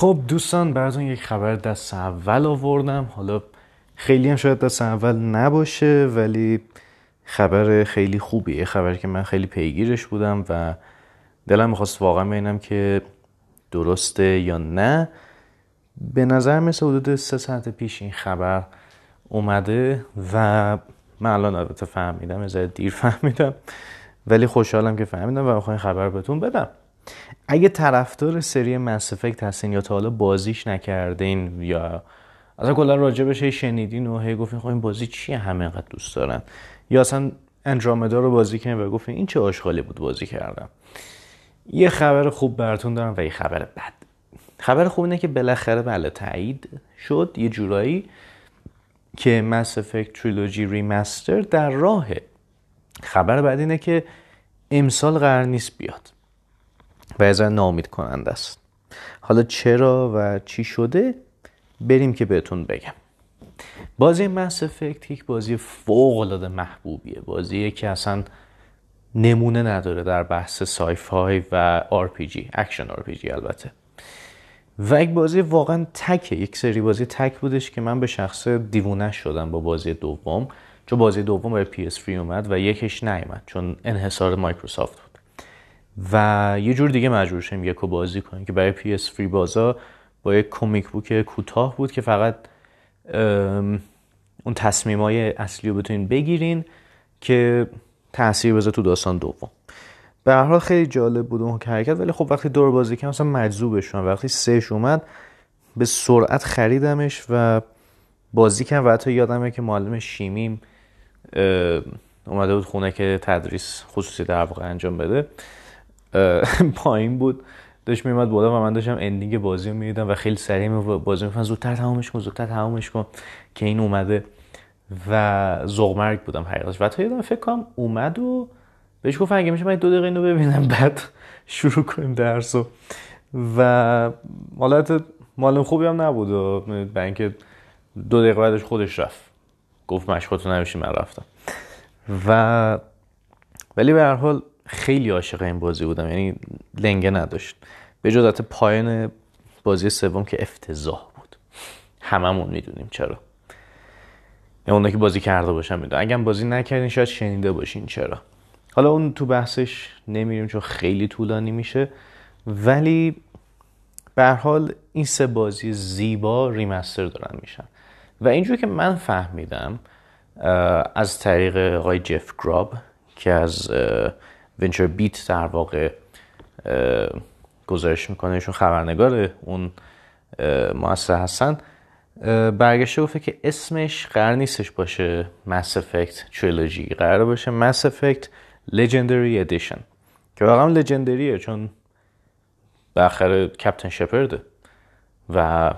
خب دوستان براتون یک خبر دست اول آوردم. حالا خیلی هم شاید دست اول نباشه ولی خبر خیلی خوبیه. خبر که من خیلی پیگیرش بودم و دلم می‌خواست واقعا ببینم که درسته یا نه. به نظر مثل حدود سه ساعت پیش این خبر اومده و من الان البته فهمیدم از دیر فهمیدم ولی خوشحالم که فهمیدم و می‌خواین خبر بهتون بدم. اگه طرفدار سری مس افکت هستین یا تا حالا بازیش نکردین یا اصلا کلا راجبش شنیدین و هی گفتین خب این بازی چیه؟ همه اینقدر دوست دارن. یا اصلا اندرومدا رو بازی کردین و گفتین این چه آشغالی بود بازی کردم یه خبر خوب براتون دارم و یه خبر بد. خبر خوب اینه که بالاخره بله تایید شد. یه جورایی که مس افکت تریلوجی ریمستر در راهه خبر بعد اینه که امسال قرار نیست بیاد. و از ناامید کننده است. حالا چرا و چی شده؟ بریم که بهتون بگم. بازی Mass Effect یک بازی فوق العاده محبوبیه. بازیه که اصلا نمونه نداره در بحث sci-fi و RPG action RPG البته. و یک بازی واقعا تکه. یک سری بازی تک بودش که من به شخصه دیوونه شدم با بازی دوم. چون بازی دوم برای PS3 اومد و یکش نیومد چون انحصار مایکروسافت بود. و یه جور دیگه مجبور شدیم یکو بازی کنیم که برای PS3 بازا با یک کمیک بوک کوتاه بود که فقط اون تصمیم های اصلی رو بتونین بگیرین که تاثیر بذاره تو داستان دوم. به هر حال خیلی جالب بود اون حرکت ولی خب وقتی دور بازی کردم مثلا مجذوبش شدم وقتی سهش اومد به سرعت خریدمش و بازی کردم و حتی یادمه که معلم شیمیم اومده بود خونه که تدریس خصوصی در واقع انجام بده. پایین بود. داشت میومد بالا و من داشتم اندینگ بازی رو می‌دیدم و خیلی سریع بازی میفهم زودتر تمامش کن زودتر تمامش کن که این اومده. و زغمرگ بودم حقیقتش. و تا یادم فکر کنم اومد و بهش گفت اگه میشه من دو دقیقه اینو ببینم بعد شروع کنیم درس و و مالت مالم خوبی هم نبود و به اینکه دو دقیقه بعدش خودش رفت. گفت مشقاتو نمیشی من رفتم. و ولی به هر حال خیلی عاشق این بازی بودم. یعنی لنگه نداشت. به جز پایان بازی سوم که افتضاح بود. هممون می‌دونیم چرا. یا اون که بازی کرده باشم می‌دونم اگه بازی نکردین شاید شنیده باشین چرا. حالا اون تو بحثش نمیریم چون خیلی طولانی میشه. ولی به حال این سه بازی زیبا ریمستر دارن میشن. و اینجور که من فهمیدم از طریق آقای جف گراب که از ونچر بیت در واقع گزارش می‌کنه. ایشون خبرنگار اون مؤسسه هستن. برگشته گفته که اسمش قرار نیستش باشه Mass Effect Trilogy. قرار باشه Mass Effect Legendary Edition. که واقعا لژندریه چون بالاخره کپتن شپرده و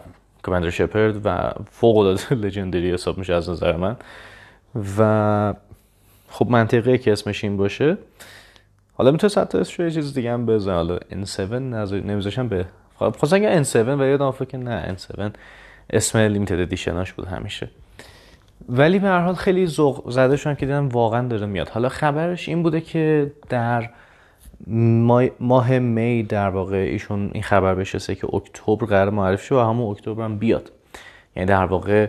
کماندر شپرد و فوق العاده لژندری حساب میشه از نظر من. و خب منطقه که اسمش این باشه. حالا می‌تونه حتی اسمش چیز دیگه هم بزن. حالا N7 نمیذاشم به خب خواستم اگه N7 و یادم که نه N7 اسم لیمیتد ادیشناش بود همیشه. ولی به هر حال خیلی ذوق زده شدم که دیدم واقعا داره میاد. حالا خبرش این بوده که در ماه می در واقع ایشون این خبر بشه که اکتبر قرار معرفی شه و همون اکتبر هم بیاد. یعنی در واقع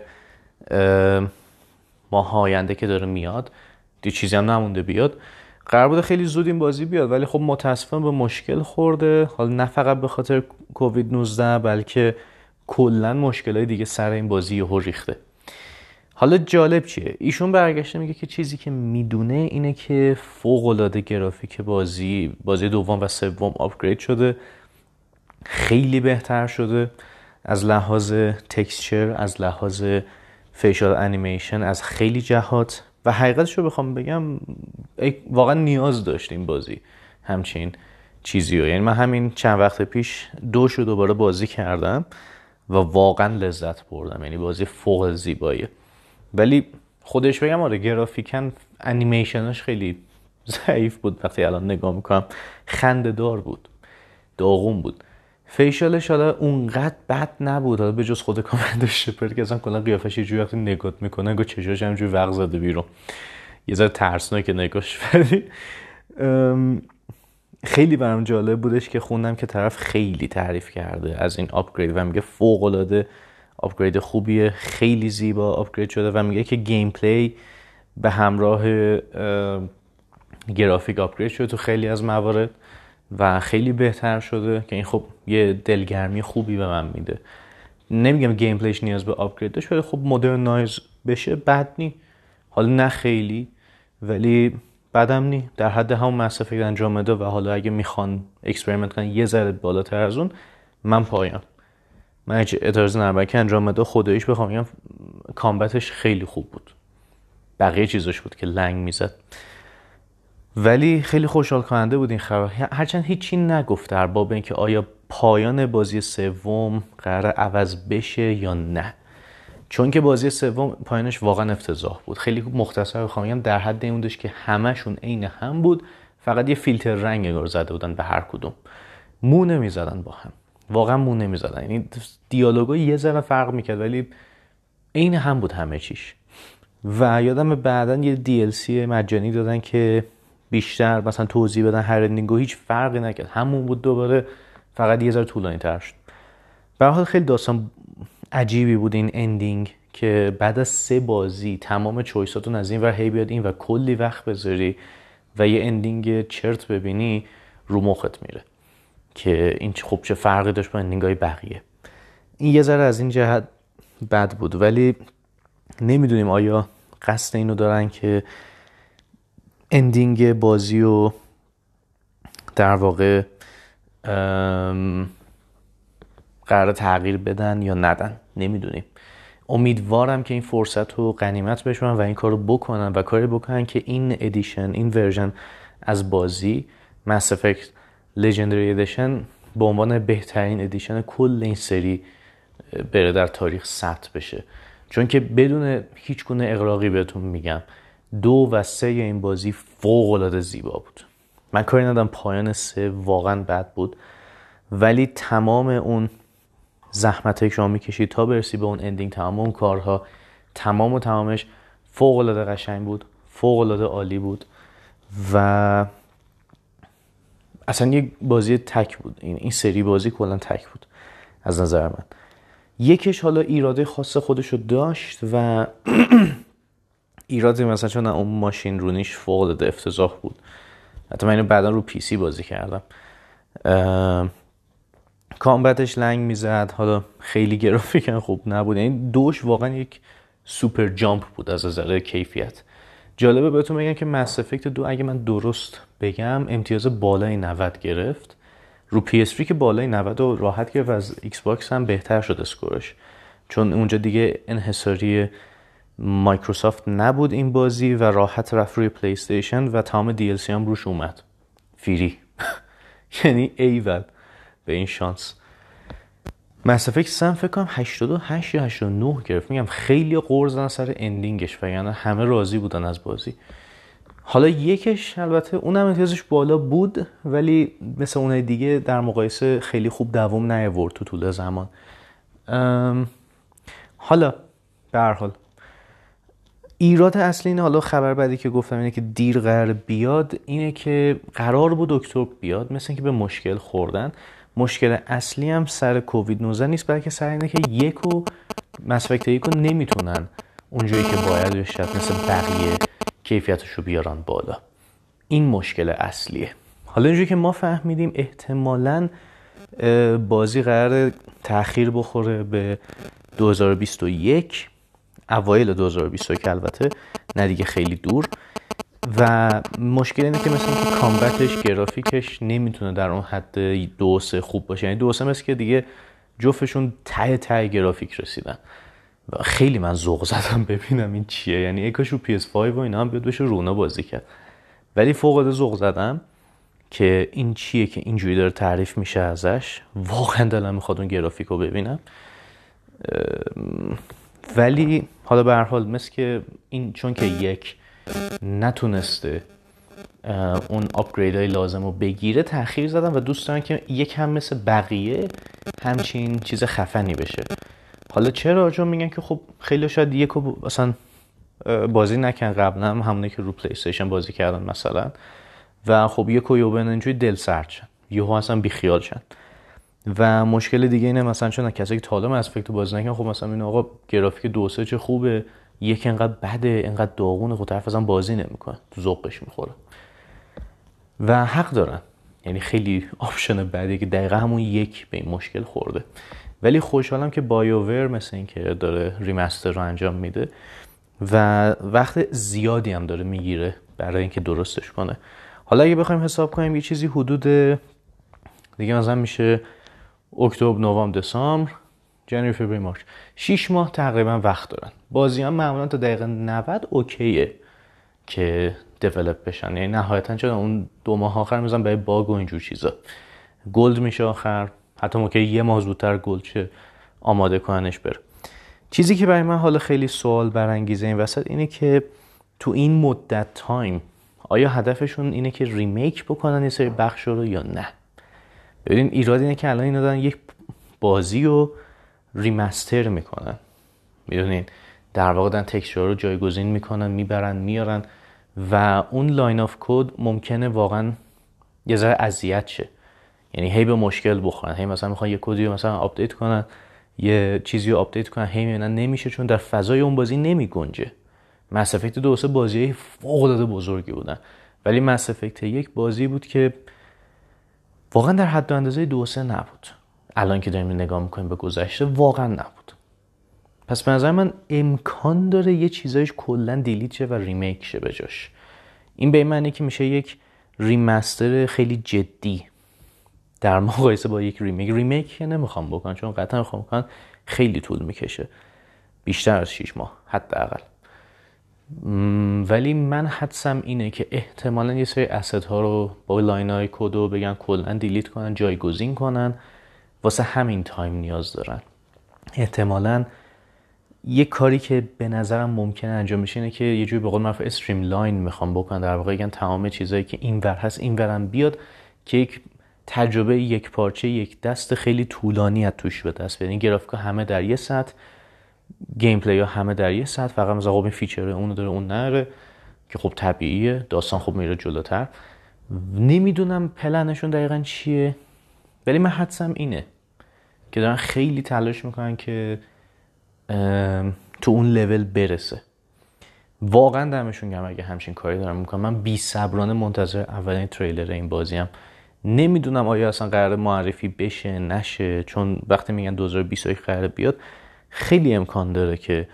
ماه آینده که داره میاد دی چیزی هم نمونده بیاد. قرار بوده خیلی زود این بازی بیاد ولی خب متاسفانه به مشکل خورده. حالا نه فقط به خاطر کووید 19 بلکه کلا مشکلای دیگه سر این بازی یهو ریخته. حالا جالب چیه؟ ایشون برگشته میگه که چیزی که می‌دونه اینه که فوق العاده گرافیک بازی بازی دوم و سوم آپگرید شده. خیلی بهتر شده. از لحاظ تکسچر از لحاظ فیشال انیمیشن از خیلی جهات. و حقیقتش رو بخوام بگم واقعا نیاز داشتیم بازی همچین چیزی رو. یعنی من همین چند وقت پیش دوش رو دوباره بازی کردم و واقعا لذت بردم. یعنی بازی فوق زیباییه. ولی خودش بگم آره گرافیکن انیمیشنش خیلی ضعیف بود. وقتی الان نگاه می‌کنم خنده دار بود. داغون بود. فیشالش حالا اونقدر بد نبود. حالا به جز خود کامندر شپر که اصلا کلا قیافش یه جوری وقتی نگات می‌کنه انگار چشاش همجوری وق زده بیرون. یه ذره ترسناک نگاش ولی خیلی برام جالب بودش که خوندم که طرف خیلی تعریف کرده از این upgrade و میگه فوق العاده upgrade خوبیه خیلی زیبا upgrade شده و میگه که gameplay به همراه گرافیک upgrade شده تو خیلی از موارد. و خیلی بهتر شده که این خب یه دلگرمی خوبی به من میده. نمیگم gameplay ش نیاز به upgrade داشت ولی خب modernize بشه بد نی. حالا نه خیلی ولی بدم نی. در حد همون effect انجام و حالا اگه می‌خوان experiment کنن یه ذره بالاتر از اون من پایم من هیچ اعتراض ندارم انجام بده خداییش بخوام بگم combat ش خیلی خوب بود. بقیه چیزاش بود که لنگ می‌زد. ولی خیلی خوشحال کننده بود این خبر. هرچند هیچی نگفت در باب اینکه آیا پایان بازی سوم قرار عوض بشه یا نه. چون که بازی سوم پایانش واقعا افتضاح بود. خیلی مختصر بخوام بگم در حد این بودش که همشون عین هم بود فقط یه فیلتر رنگ انگار زده بودن به هر کدوم. مو نمی‌زدن با هم. واقعا مو نمی‌زدن. یعنی دیالوگا یه ذره فرق می‌کرد ولی عین هم بود همه چیش. و یادم بعدا یه DLC مجانی دادن که بیشتر مثلا توضیح بدن هر اندینگو هیچ فرقی نکرد. همون بود دوباره فقط یه ذره طولانی تر شد. به هر حال خیلی داستان عجیبی بود این ending که بعد از سه بازی تمام choice اتون از این و هی بیاد این و کلی وقت بذاری و یه ending چرت ببینی رو مخت میره. که این خب چه فرقی داشت با ending های بقیه. این یه ذره از این جهت بد بود. ولی نمی‌دونیم آیا قصد اینو دارن که ending بازی رو در واقع قرار تغییر بدن یا ندن. نمی‌دونیم. امیدوارم که این فرصت رو غنیمت بشمرن و این کارو بکنن و کاری بکنن که این edition این version از بازی Mass Effect Legendary Edition به عنوان بهترین edition کل این سری بره در تاریخ ثبت بشه. چون که بدون هیچ گونه اغراقی بهتون میگم. دو و سه این بازی فوق العاده زیبا بود. من کاری ندارم پایان سه واقعا بد بود ولی تمام اون زحمت که شما می‌کشید تا برسی به اون اندینگ تمام اون کارها تمام و تمامش فوق العاده قشنگ بود فوق العاده عالی بود و اصلا یه بازی تک بود. این این سری بازی کلا تک بود از نظر من. یکش حالا ایراده خاص خودشو داشت و ایرادی مثلا چون اون ماشین رونیش فوق العاده افتضاح بود. حتی من اینو بعدا رو PC بازی کردم. combat ش لنگ می‌زد. حالا خیلی گرافیکاً خوب نبود. یعنی دوش واقعا یک super jump بود از نظر کیفیت. جالبه بهتون بگم که Mass Effect دو اگه من درست بگم امتیاز بالای 90 گرفت. رو PS که بالای 90 و راحت گرفت از Xbox هم بهتر شد score ش چون اونجا دیگه انحصاری مایکروسافت نبود این بازی و راحت رفت روی پلی استیشن و تمام DLC هم روش اومد. free. یعنی ایول. به این شانس. مس افکت سم فکر کنم 88 یا 89 گرفت. میگم خیلی غر زدن سر ending ش و یعنی همه راضی بودن از بازی. حالا یکش البته اونم امتیازش بالا بود ولی مثل اونای دیگه در مقایسه خیلی خوب دوام نیاورد تو طول زمان. حالا به هر حال ایراد اصلی اینه حالا خبر بعدی که گفتم اینه که دیر قرار بیاد اینه که قرار بود دکتر بیاد مثل اینکه به مشکل خوردن. مشکل اصلی هم سر کووید 19 نیست بلکه سر اینه که یک و مسفکت یک نمی‌تونن اونجایی که باید بشد مثل بقیه کیفیتش رو بیارن بالا. این مشکل اصلیه. حالا اینجوری که ما فهمیدیم احتمالا بازی قرار تاخیر بخوره به 2021 اوایل 2021 البته نه دیگه خیلی دور. و مشکل اینه که مثلا که کامبتش گرافیکش نمی‌تونه در اون حد دو سه خوب باشه. یعنی دو سه مثل که دیگه جفتشون ته ته گرافیک رسیدن. و خیلی من ذوق زدم ببینم این چیه. یعنی یکاش رو PS5 و اینا هم بیاد بشه رونا بازی کرد. ولی فوق العاده ذوق زدم که این چیه که اینجوری داره تعریف میشه ازش. واقعا دلم می‌خواد اون گرافیک رو ببینم. ولی حالا به هر حال مثل که این چون که یک نتونسته اون آپگرید های لازم رو بگیره تاخیر زدن و دوست دارن که یک هم مثل بقیه همچین چیز خفنی بشه. حالا چرا؟ چون میگن که خب خیلی شاید یک مثلا بازی نکن قبلا همونه که رو پلی استیشن بازی کردن مثلا. و خب یه کویوبن اینجوری دل سرد شن. یهو اصلا بیخیال شن. و مشکل دیگه اینه مثلا چون کسایی که تالا از افکت بازی نکن خب مثلا این آقا گرافیک دو سه چه خوبه یک انقدر بده انقدر داغونه خب طرف اصلا بازی نمی‌کنه تو ذوقش می‌خوره. و حق دارن. یعنی خیلی آپشن بعدی که دقیقا همون یک به این مشکل خورده. ولی خوشحالم که بایوور مثل این که داره ریمستر رو انجام میده و وقت زیادی هم داره می‌گیره برای اینکه درستش کنه. حالا اگه بخوایم حساب کنیم یه چیزی حدود دیگه مثلا میشه اکتبر نوامبر دسامبر January فوریه March. 6 ماه تقریبا وقت دارن. بازی هم معمولا تا دقیقه 90 اوکیه که develop بشن. یعنی نهایتا چون اون دو ماه آخر میذارن برای bug و اینجور چیزا. gold میشه آخر. حتی موقع یه ماه زودتر gold شه آماده کننش بره. چیزی که برای من حالا خیلی سوال برانگیزه این وسط اینه که تو این مدت time آیا هدفشون اینه که remake بکنن یه سری بخش رو یا نه؟ ببین ایراد اینه که الان اینا دارن یک بازی رو remaster می‌کنن. می‌دونین در واقع دارن texture رو جایگزین می‌کنن می‌برن میارن و اون line of code ممکنه واقعا یه ذره اذیت شه. یعنی هی به مشکل بخورن. هی مثلا می‌خوان یه کدی رو مثلا update کنن یه چیزی رو update کنن هی می‌بینن نمیشه چون در فضای اون بازی نمیگنجه. Mass Effect دو سه بازی فوق العاده بزرگی بودن. ولی Mass Effect یک بازی بود که واقعا در حد و اندازه دو سه نبود. الان که داریم نگاه می‌کنیم به گذشته واقعا نبود. پس به نظر من امکان داره یه چیزایش کلا delete شه و remake شه بجاش این به معنی که میشه یک remaster خیلی جدی در مقایسه با یک remake. remake که نمی‌خوان بکنن چون قطعا بخوان بکنن خیلی طول می‌کشه. بیشتر از 6 ماه حداقل. ولی من حدسم اینه که احتمالا یه سری asset ها رو با line های کد بگن کلا delete کنن جایگزین کنن. واسه همین time نیاز دارن. احتمالا یه کاری که به نظرم ممکنه انجام بشه اینه که یه جوری به قول معروف streamline می‌خوان بکنن در واقع بگن تمام چیزایی که این ور هست این ورم بیاد که یک تجربه یک پارچه یک دست خیلی طولانی از توش به دست بیاد. این گرافیکا همه در یه سطح. gameplay ها همه در یه سطح فقط مثلا خب این feature اون داره اون نداره که خب طبیعیه داستان خب میره جلوتر. نمی‌دونم پلنشون دقیقا چیه ولی من حدسم اینه که دارن خیلی تلاش می‌کنن که تو اون لول برسه. واقعا دمشون گرم اگه همچین کاری دارم می‌کنم. من بی صبرانه منتظر اولین تریلر این بازیم. نمی‌دونم آیا اصلا قرار معرفی بشه نشه چون وقتی میگن 2021 قرار بیاد خیلی امکان داره که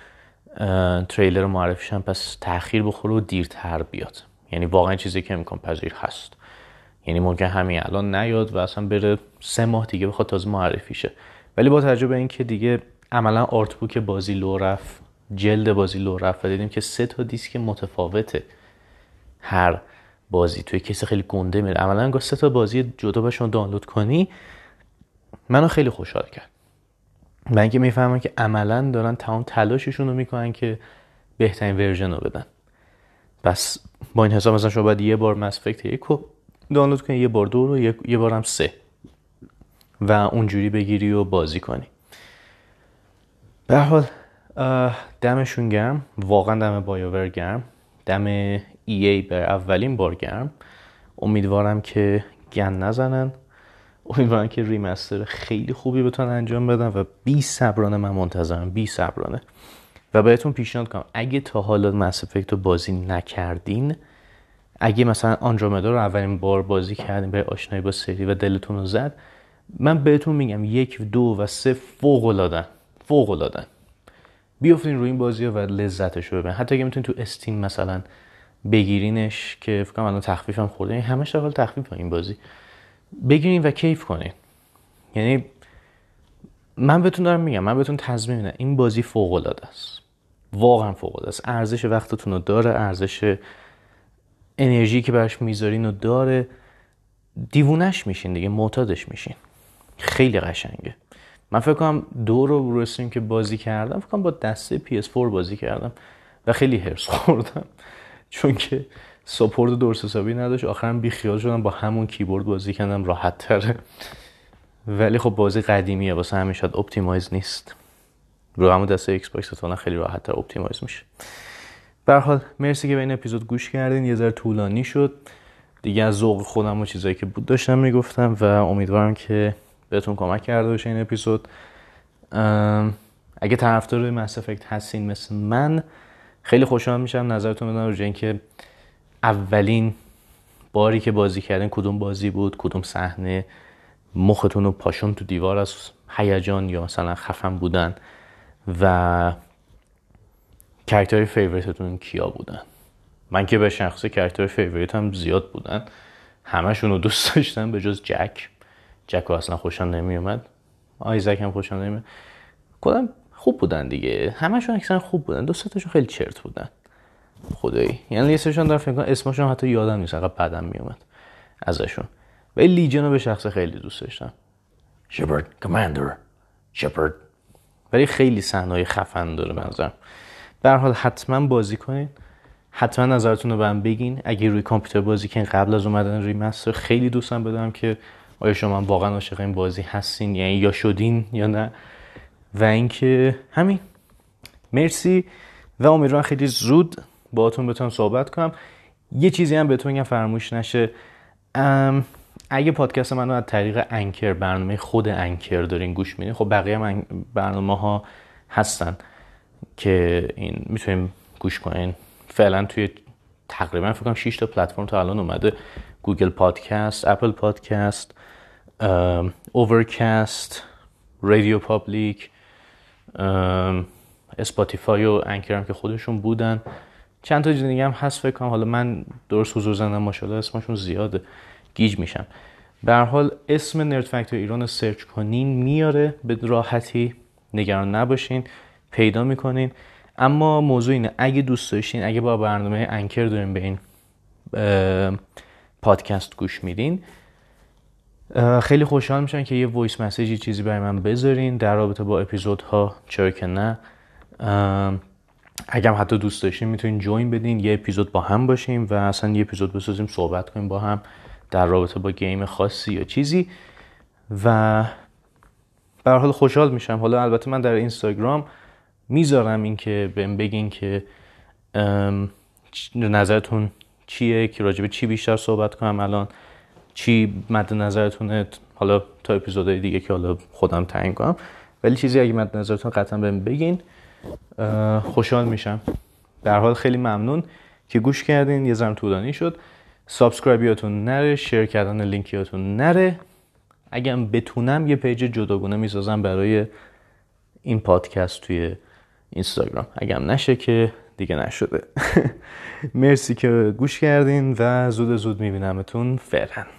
تریلر معرفیشن پس تاخیر بخوره و دیرتر بیاد. یعنی واقعا چیزی که امکان پذیر هست. یعنی ممکن همین الان نیاد و اصلا بره سه ماه دیگه بخواد تازه معرفی شه. ولی با توجه به اینکه دیگه عملا art book بازی لو رفت جلد بازی لو رفت و دیدیم که سه تا دیسک متفاوته هر بازی توی case خیلی گنده میره. عملا انگار سه تا بازی جدا بهشون دانلود کنی منو خیلی خوشحال کرد. و اینکه می‌فهمن که عملا دارن تمام تلاششون رو می‌کنن که بهترین version رو بدن. پس با این حساب مثلا شما باید یه بار مس افکت یک رو دانلود کنی یه بار دو رو یه بار هم سه. و اونجوری بگیری و بازی کنی. به حال دمشون گرم. واقعا دم بایوور گرم. دم ای ای بر اولین بار گرم. امیدوارم که گن نزنن. امیدوارم که ریمستر خیلی خوبی بتونن انجام بدن و بی صبرانه من منتظرم بی صبرانه. و بهتون پیشنهاد کنم اگه تا حالا مس رو بازی نکردین اگه مثلا آندرومدا رو اولین بار بازی کردین به آشنایی با سری و دلتون رو زد من بهتون میگم یک دو و سه فوق العاده فوق العاده بیافتین روی این بازی و لذتش رو ببین. حتی اگه می‌تونین تو استیم مثلا بگیرینش که فکر کنم الان تخفیف هم خورده. یعنی همش حال تخفیف این بازی. بگیرین و کیف کنین. یعنی من بهتون دارم میگم من بهتون تضمین میدم این بازی فوق العاده است. واقعا فوق العاده است. ارزش وقتتون رو داره ارزش انرژی که براش می‌ذارین رو داره. دیوونش میشین دیگه معتادش میشین. خیلی قشنگه. من فکر کنم دو رو رسیم که بازی کردم. فکر کنم با دسته PS4 بازی کردم و خیلی هرس خوردم. چون که سپورت درست حسابی نداشت. آخرم بی خیال شدم با همون کیبورد بازی کردم. راحت تره. ولی خب بازی قدیمیه. واسه همین شاید optimize نیست. رو همون دسته ایکس باکس خیلی راحت تر optimize میشه. به حال مرسی که به این اپیزود گوش کردین. یه ذره طولانی شد. دیگه از ذوق خودم و چیزایی که بود داشتم می‌گفتم و امیدوارم که بهتون کمک کرده باشه این اپیزود. اگه طرفدار Mass Effect هستین مثل من خیلی خوشحال میشم. نظرتون بدونم رو اینکه اولین باری که بازی کردن کدوم بازی بود؟ کدوم صحنه؟ مختون و پاشون تو دیوار از هیجان یا مثلا خفن بودن و کرکتر فیوریتتون کیا بودن؟ من که به شخص کرکتر فیوریت هم زیاد بودن. همشون رو دوست داشتم به جز جک. جک رو اصلا خوشم نمی اومد آیزک هم خوشم نمی کدام خوب بودن دیگه. همشون اکثر خوب بودن. دو خیلی چرت بودن. خدایی. یعنی لیستشون در فکر کنم اسمشون حتی یادم نیست فقط بعدم میومد ازشون. ولی لیجن رو به شخص خیلی دوست داشتم. شپرد کماندر شپرد ولی خیلی صحنه‌های خفن داره منظرم در حال حتما بازی کنین. حتما نظرتون رو به بگین. اگه روی کامپیوتر بازی کنین قبل از اومدن ریمستر خیلی دوستم بدم که آیا شما واقعا عاشق این بازی هستین یعنی یا شدین یا نه. و اینکه همین. مرسی و امیدوارم خیلی زود باهاتون بتونم صحبت کنم. یه چیزی هم بهتون میگم فراموش نشه. اگه پادکست منو از طریق Anchor برنامه خود Anchor دارین گوش میدین خب بقیه هم برنامه ها هستن که این می‌تونیم گوش کنین. فعلا توی تقریبا فکر کنم 6 تا پلتفرم تا الان اومده. Google Podcast Apple Podcast Overcast Radio Public Spotify و Anchor هم که خودشون بودن. چند تا دیگه هم هست فکر کنم. حالا من درست حضور زندم ماشاءالله اسمشون زیاده. گیج میشم. به حال اسم Nerd Factor ایران رو سرچ کنین میاره. به راحتی نگران نباشین. پیدا می‌کنین. اما موضوع اینه اگه دوست داشتین اگه با برنامه Anchor دارین به این پادکست گوش میدین خیلی خوشحال میشن که یه voice message ی چیزی برای من بذارین در رابطه با اپیزودها. چرا که نه؟ هم حتی دوست داشتین می‌تونین join بدین یه اپیزود با هم باشیم و اصلا یه اپیزود بسازیم صحبت کنیم با هم در رابطه با game خاصی یا چیزی. و به حال خوشحال میشم. حالا البته من در اینستاگرام می‌ذارم این که بهم بگین که نظرتون چیه که راجبه چی بیشتر صحبت کنم الان چی مد نظرتونه حالا تا اپیزودهای دیگه که حالا خودم تعیین کنم. ولی چیزی اگه مد نظرتون قطعا بهم بگین. خوشحال میشم. در هر حال خیلی ممنون که گوش کردین. یه ذره‌م طولانی شد. subscribe یاتون نره share کردن لینکیاتون نره. اگه بتونم یه پیج جداگونه می‌سازم برای این پادکست توی اینستاگرام. اگه نشه که دیگه نشده. مرسی که گوش کردین و زود زود میبینمتون. فعلا.